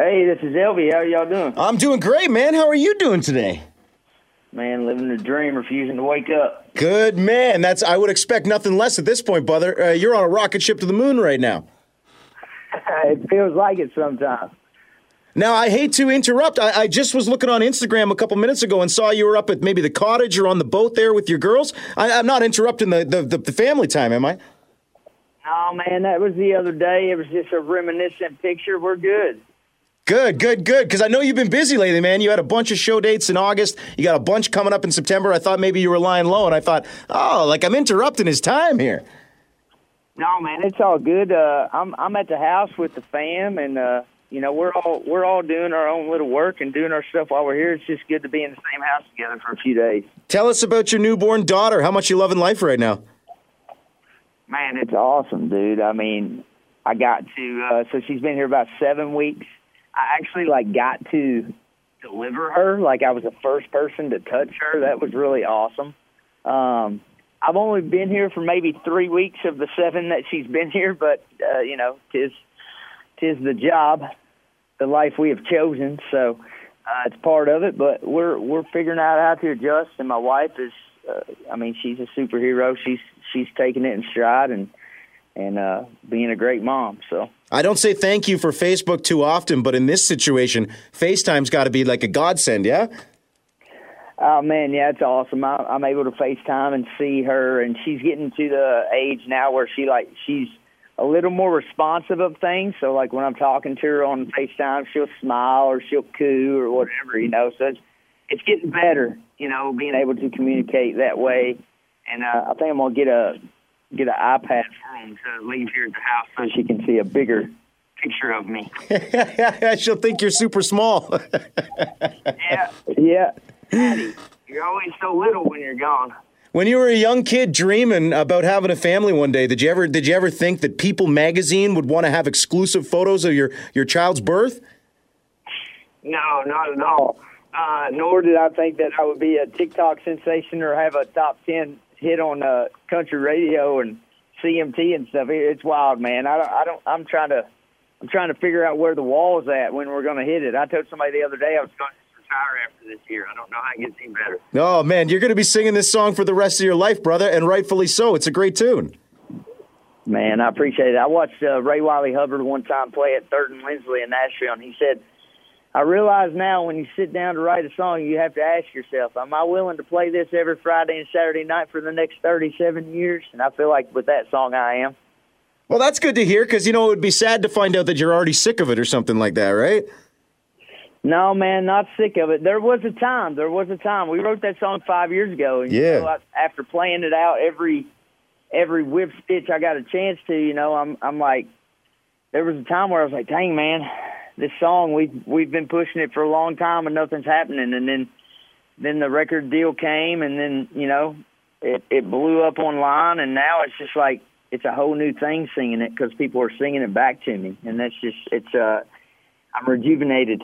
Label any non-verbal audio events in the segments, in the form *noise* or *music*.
Hey, this is Elvie. How y'all doing? I'm doing great, man. How are you doing today? Man, living the dream, refusing to wake up. Good man. That's I would expect nothing less at this point, brother. Uh, you're on a rocket ship to the moon right now. *laughs* it feels like it sometimes. Now, I hate to interrupt. I, I, just was looking on Instagram a couple minutes ago and saw you were up at maybe the cottage or on the boat there with your girls. I, am not interrupting the, the, the, family time, am I? Oh, man, that was the other day. It was just a reminiscent picture. We're good. Good, good, good. Because I know you've been busy lately, man. You had a bunch of show dates in August. You got a bunch coming up in September. I thought maybe you were lying low, and I thought, oh, like I'm interrupting his time here. No, man, it's all good. Uh, I'm I'm at the house with the fam, and uh, you know we're all we're all doing our own little work and doing our stuff while we're here. It's just good to be in the same house together for a few days. Tell us about your newborn daughter. How much you loving life right now? Man, it's awesome, dude. I mean, I got to uh, so she's been here about seven weeks. I actually like got to deliver her. Like I was the first person to touch her. That was really awesome. Um, I've only been here for maybe three weeks of the seven that she's been here, but uh, you know, tis tis the job, the life we have chosen. So uh, it's part of it. But we're we're figuring out how to adjust. And my wife is, uh, I mean, she's a superhero. She's she's taking it in stride and and uh, being a great mom. So I don't say thank you for Facebook too often, but in this situation, FaceTime's got to be like a godsend. Yeah. Oh man, yeah, it's awesome. I, I'm able to FaceTime and see her, and she's getting to the age now where she like she's a little more responsive of things. So like when I'm talking to her on FaceTime, she'll smile or she'll coo or whatever, you know. So it's it's getting better, you know, being able to communicate that way. And uh, I think I'm gonna get a get an iPad for him to leave here at the house so she can see a bigger picture of me. *laughs* She'll think you're super small. *laughs* yeah, yeah. Daddy, you're always so little when you're gone. When you were a young kid dreaming about having a family one day, did you ever did you ever think that People magazine would want to have exclusive photos of your, your child's birth? No, not at all. Uh, nor did I think that I would be a TikTok sensation or have a top ten hit on uh, country radio and CMT and stuff. It's wild, man. I don't, I don't. I'm trying to. I'm trying to figure out where the wall's at when we're going to hit it. I told somebody the other day I was going to retire after this year. I don't know how it gets any better. Oh man, you're going to be singing this song for the rest of your life, brother, and rightfully so. It's a great tune. Man, I appreciate it. I watched uh, Ray Wylie Hubbard one time play at Third and Lindsley in Nashville, and he said, "I realize now when you sit down to write a song, you have to ask yourself, am I willing to play this every Friday and Saturday night for the next 37 years?" And I feel like with that song, I am. Well, that's good to hear because you know it would be sad to find out that you're already sick of it or something like that, right? No, man, not sick of it. There was a time. There was a time. We wrote that song five years ago. And, yeah. You know, after playing it out every every whip stitch I got a chance to, you know, I'm I'm like, there was a time where I was like, dang, man, this song we've we've been pushing it for a long time and nothing's happening. And then then the record deal came, and then you know, it it blew up online, and now it's just like it's a whole new thing singing it because people are singing it back to me, and that's just it's uh, I'm rejuvenated.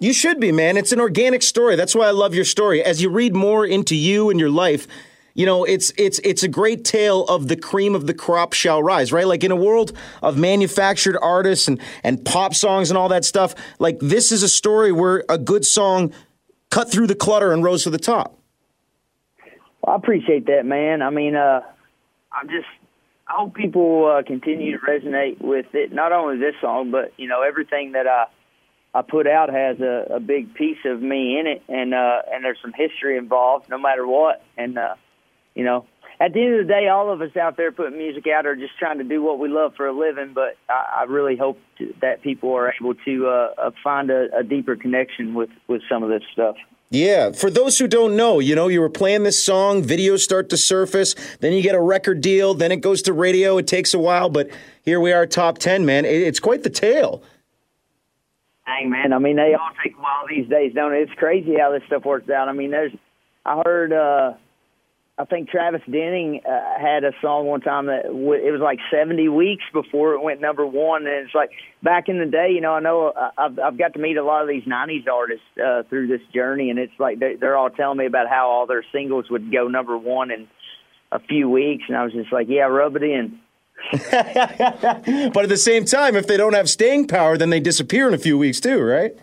You should be, man. It's an organic story. That's why I love your story. As you read more into you and your life, you know, it's it's it's a great tale of the cream of the crop shall rise, right? Like in a world of manufactured artists and and pop songs and all that stuff, like this is a story where a good song cut through the clutter and rose to the top. Well, I appreciate that, man. I mean, uh, I'm just I hope people uh, continue to resonate with it. Not only this song, but you know everything that I I put out has a, a big piece of me in it, and uh, and there's some history involved, no matter what. And uh, you know, at the end of the day, all of us out there putting music out are just trying to do what we love for a living. But I, I really hope to, that people are able to uh, uh, find a, a deeper connection with with some of this stuff. Yeah, for those who don't know, you know, you were playing this song, videos start to surface, then you get a record deal, then it goes to radio. It takes a while, but here we are, top 10, man. It's quite the tale. Dang, man. I mean, they all take a while these days, don't it? It's crazy how this stuff works out. I mean, there's, I heard, uh, I think Travis Denning uh, had a song one time that w- it was like 70 weeks before it went number one. And it's like back in the day, you know, I know uh, I've, I've got to meet a lot of these 90s artists uh, through this journey. And it's like they, they're all telling me about how all their singles would go number one in a few weeks. And I was just like, yeah, rub it in *laughs* but at the same time, if they don't have staying power, then they disappear in a few weeks too, right?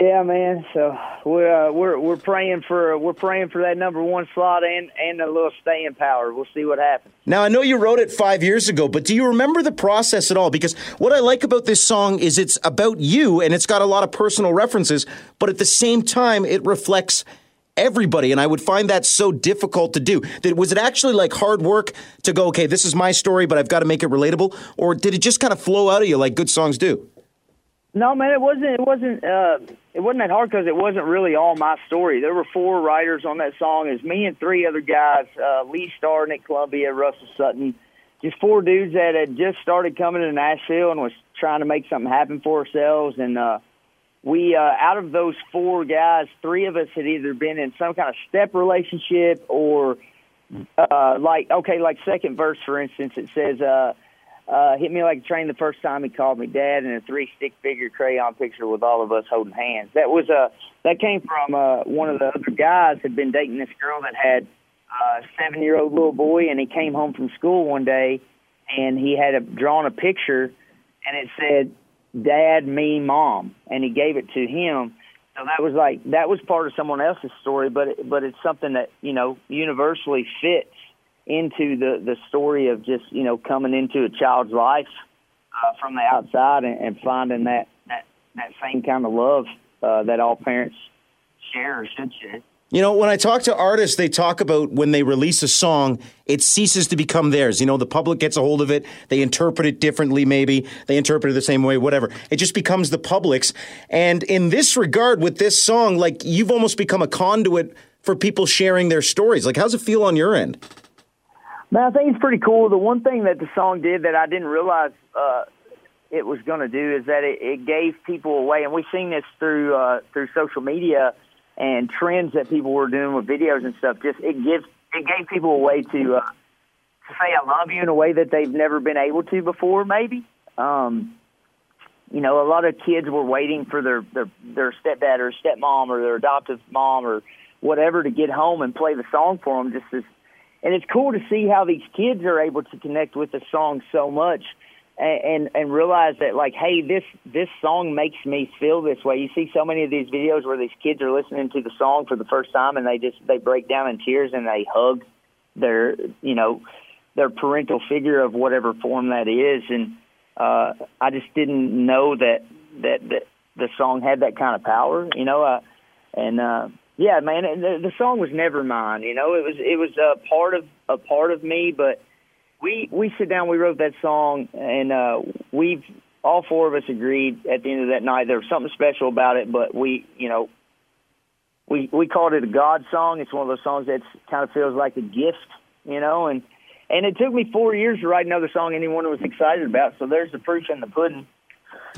Yeah, man. So we're uh, we're we're praying for we're praying for that number one slot and and a little staying power. We'll see what happens. Now I know you wrote it five years ago, but do you remember the process at all? Because what I like about this song is it's about you and it's got a lot of personal references, but at the same time it reflects everybody and i would find that so difficult to do that was it actually like hard work to go okay this is my story but i've got to make it relatable or did it just kind of flow out of you like good songs do no, man, it wasn't. It wasn't. Uh, it wasn't that hard because it wasn't really all my story. There were four writers on that song. It's me and three other guys: uh, Lee Starr, Nick Columbia, Russell Sutton. Just four dudes that had just started coming to Nashville and was trying to make something happen for ourselves. And uh, we, uh, out of those four guys, three of us had either been in some kind of step relationship or, uh, like, okay, like second verse, for instance, it says. Uh, uh, hit me like a train the first time he called me dad and a three stick figure crayon picture with all of us holding hands. That was uh that came from uh one of the other guys had been dating this girl that had uh, a seven year old little boy and he came home from school one day and he had a, drawn a picture and it said dad me mom and he gave it to him so that was like that was part of someone else's story but it, but it's something that you know universally fits into the the story of just you know coming into a child's life uh, from the outside and, and finding that that that same kind of love uh, that all parents share or should share. You know, when I talk to artists, they talk about when they release a song, it ceases to become theirs. You know, the public gets a hold of it, they interpret it differently, maybe, they interpret it the same way, whatever. It just becomes the public's. And in this regard, with this song, like you've almost become a conduit for people sharing their stories. Like, how's it feel on your end? Man, I think it's pretty cool. The one thing that the song did that I didn't realize uh, it was going to do is that it, it gave people away, and we've seen this through uh, through social media and trends that people were doing with videos and stuff. Just it gives it gave people a way to uh, to say I love you in a way that they've never been able to before. Maybe, um, you know, a lot of kids were waiting for their their their stepdad or stepmom or their adoptive mom or whatever to get home and play the song for them, just as and it's cool to see how these kids are able to connect with the song so much and, and realize that like hey this this song makes me feel this way. You see so many of these videos where these kids are listening to the song for the first time and they just they break down in tears and they hug their you know their parental figure of whatever form that is. And uh I just didn't know that that that the song had that kind of power you know uh and uh yeah, man, the, the song was never mine. You know, it was it was a part of a part of me, but we we sit down, we wrote that song, and uh, we've all four of us agreed at the end of that night there was something special about it. But we, you know, we we called it a God song. It's one of those songs that kind of feels like a gift, you know, and and it took me four years to write another song anyone was excited about. So there's the proof in the pudding.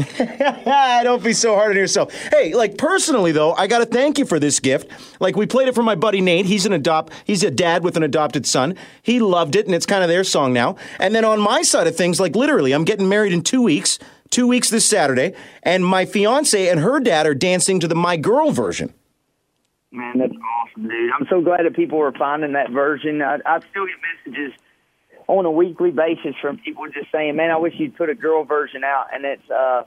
*laughs* Don't be so hard on yourself. Hey, like personally though, I got to thank you for this gift. Like we played it for my buddy Nate. He's an adopt. He's a dad with an adopted son. He loved it, and it's kind of their song now. And then on my side of things, like literally, I'm getting married in two weeks. Two weeks this Saturday, and my fiance and her dad are dancing to the My Girl version. Man, that's awesome, dude. I'm so glad that people are finding that version. I, I still get messages on a weekly basis from people just saying, "Man, I wish you'd put a girl version out." And it's uh,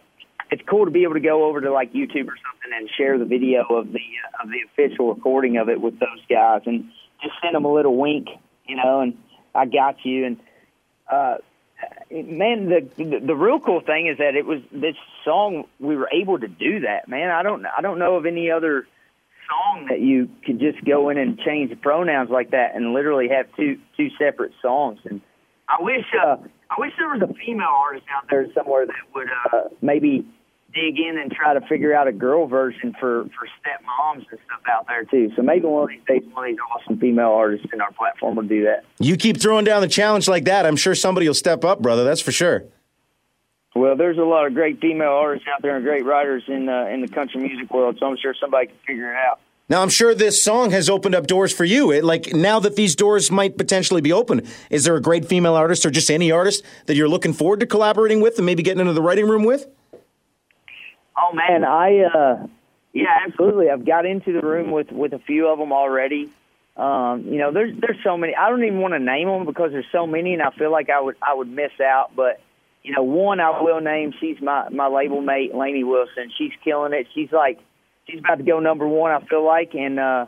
it's cool to be able to go over to like YouTube or something and share the video of the uh, of the official recording of it with those guys, and just send them a little wink, you know, and I got you. And uh, man, the, the the real cool thing is that it was this song we were able to do that. Man, I don't I don't know of any other song that you could just go in and change the pronouns like that and literally have two two separate songs and I wish uh, I wish there was a female artist out there somewhere that would uh, maybe dig in and try to figure out a girl version for for stepmoms and stuff out there too. So maybe one of these days, one of these awesome female artists in our platform will do that. You keep throwing down the challenge like that, I'm sure somebody will step up, brother. That's for sure. Well, there's a lot of great female artists out there and great writers in uh, in the country music world, so I'm sure somebody can figure it out. Now, I'm sure this song has opened up doors for you. It, like now that these doors might potentially be open, is there a great female artist or just any artist that you're looking forward to collaborating with and maybe getting into the writing room with? Oh man, I uh, yeah, absolutely. I've got into the room with with a few of them already. Um, you know, there's there's so many. I don't even want to name them because there's so many, and I feel like I would I would miss out. But you know, one I will name. She's my my label mate, Lainey Wilson. She's killing it. She's like she's about to go number one. I feel like, and uh,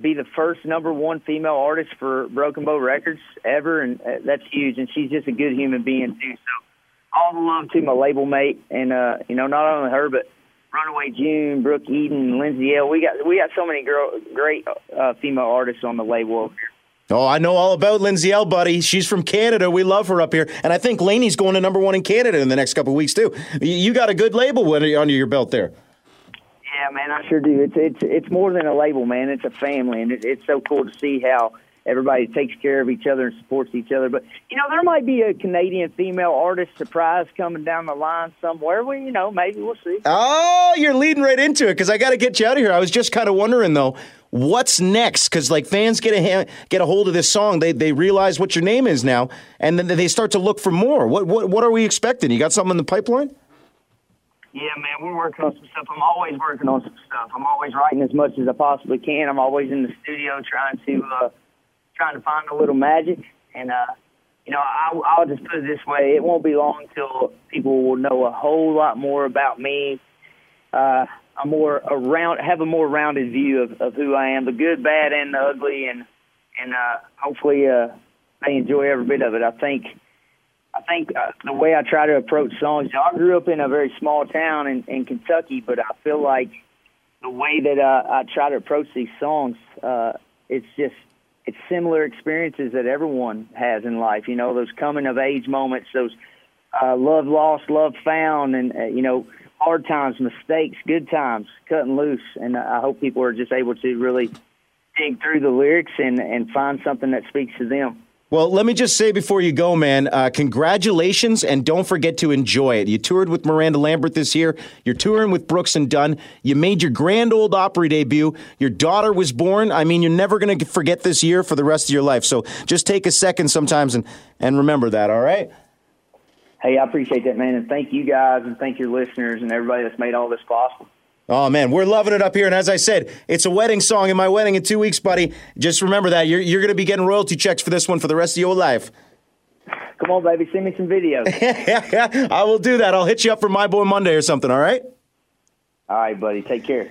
be the first number one female artist for Broken Bow Records ever, and uh, that's huge. And she's just a good human being too. So all the love to my label mate, and uh, you know, not only her, but Runaway June, Brooke Eden, Lindsay Ell. We got we got so many girl, great uh, female artists on the label here. Oh, I know all about Lindsay Ell, buddy. She's from Canada. We love her up here, and I think Lainey's going to number one in Canada in the next couple of weeks too. You got a good label under your belt there. Yeah, man, I sure do. It's it's it's more than a label, man. It's a family, and it, it's so cool to see how everybody takes care of each other and supports each other. But you know, there might be a Canadian female artist surprise coming down the line somewhere. We, you know, maybe we'll see. Oh, you're leading right into it because I got to get you out of here. I was just kind of wondering though, what's next? Because like fans get a get a hold of this song, they they realize what your name is now, and then they start to look for more. What what what are we expecting? You got something in the pipeline? Yeah, man, we're working on some stuff. I'm always working on some stuff. I'm always writing as much as I possibly can. I'm always in the studio trying to uh, trying to find a little magic. And, uh, you know, I, I'll just put it this way: it won't be long until people will know a whole lot more about me. Uh, a more around, have a more rounded view of, of who I am, the good, bad, and the ugly, and and uh, hopefully uh, they enjoy every bit of it. I think, I think uh, the way I try to approach songs. I grew up in a very small town in, in Kentucky, but I feel like the way that uh, I try to approach these songs, uh, it's just it's similar experiences that everyone has in life. You know, those coming of age moments, those uh, love lost, love found, and uh, you know, hard times, mistakes, good times, cutting loose. And I hope people are just able to really dig through the lyrics and and find something that speaks to them. Well, let me just say before you go, man, uh, congratulations and don't forget to enjoy it. You toured with Miranda Lambert this year. You're touring with Brooks and Dunn. You made your Grand old Opry debut. Your daughter was born. I mean, you're never going to forget this year for the rest of your life. So just take a second sometimes and, and remember that, all right? Hey, I appreciate that, man. And thank you guys and thank your listeners and everybody that's made all this possible. Oh man, we're loving it up here. And as I said, it's a wedding song in my wedding in two weeks, buddy. Just remember that you're you're going to be getting royalty checks for this one for the rest of your life. Come on, baby, send me some videos. *laughs* I will do that. I'll hit you up for my boy Monday or something. All right. All right, buddy. Take care.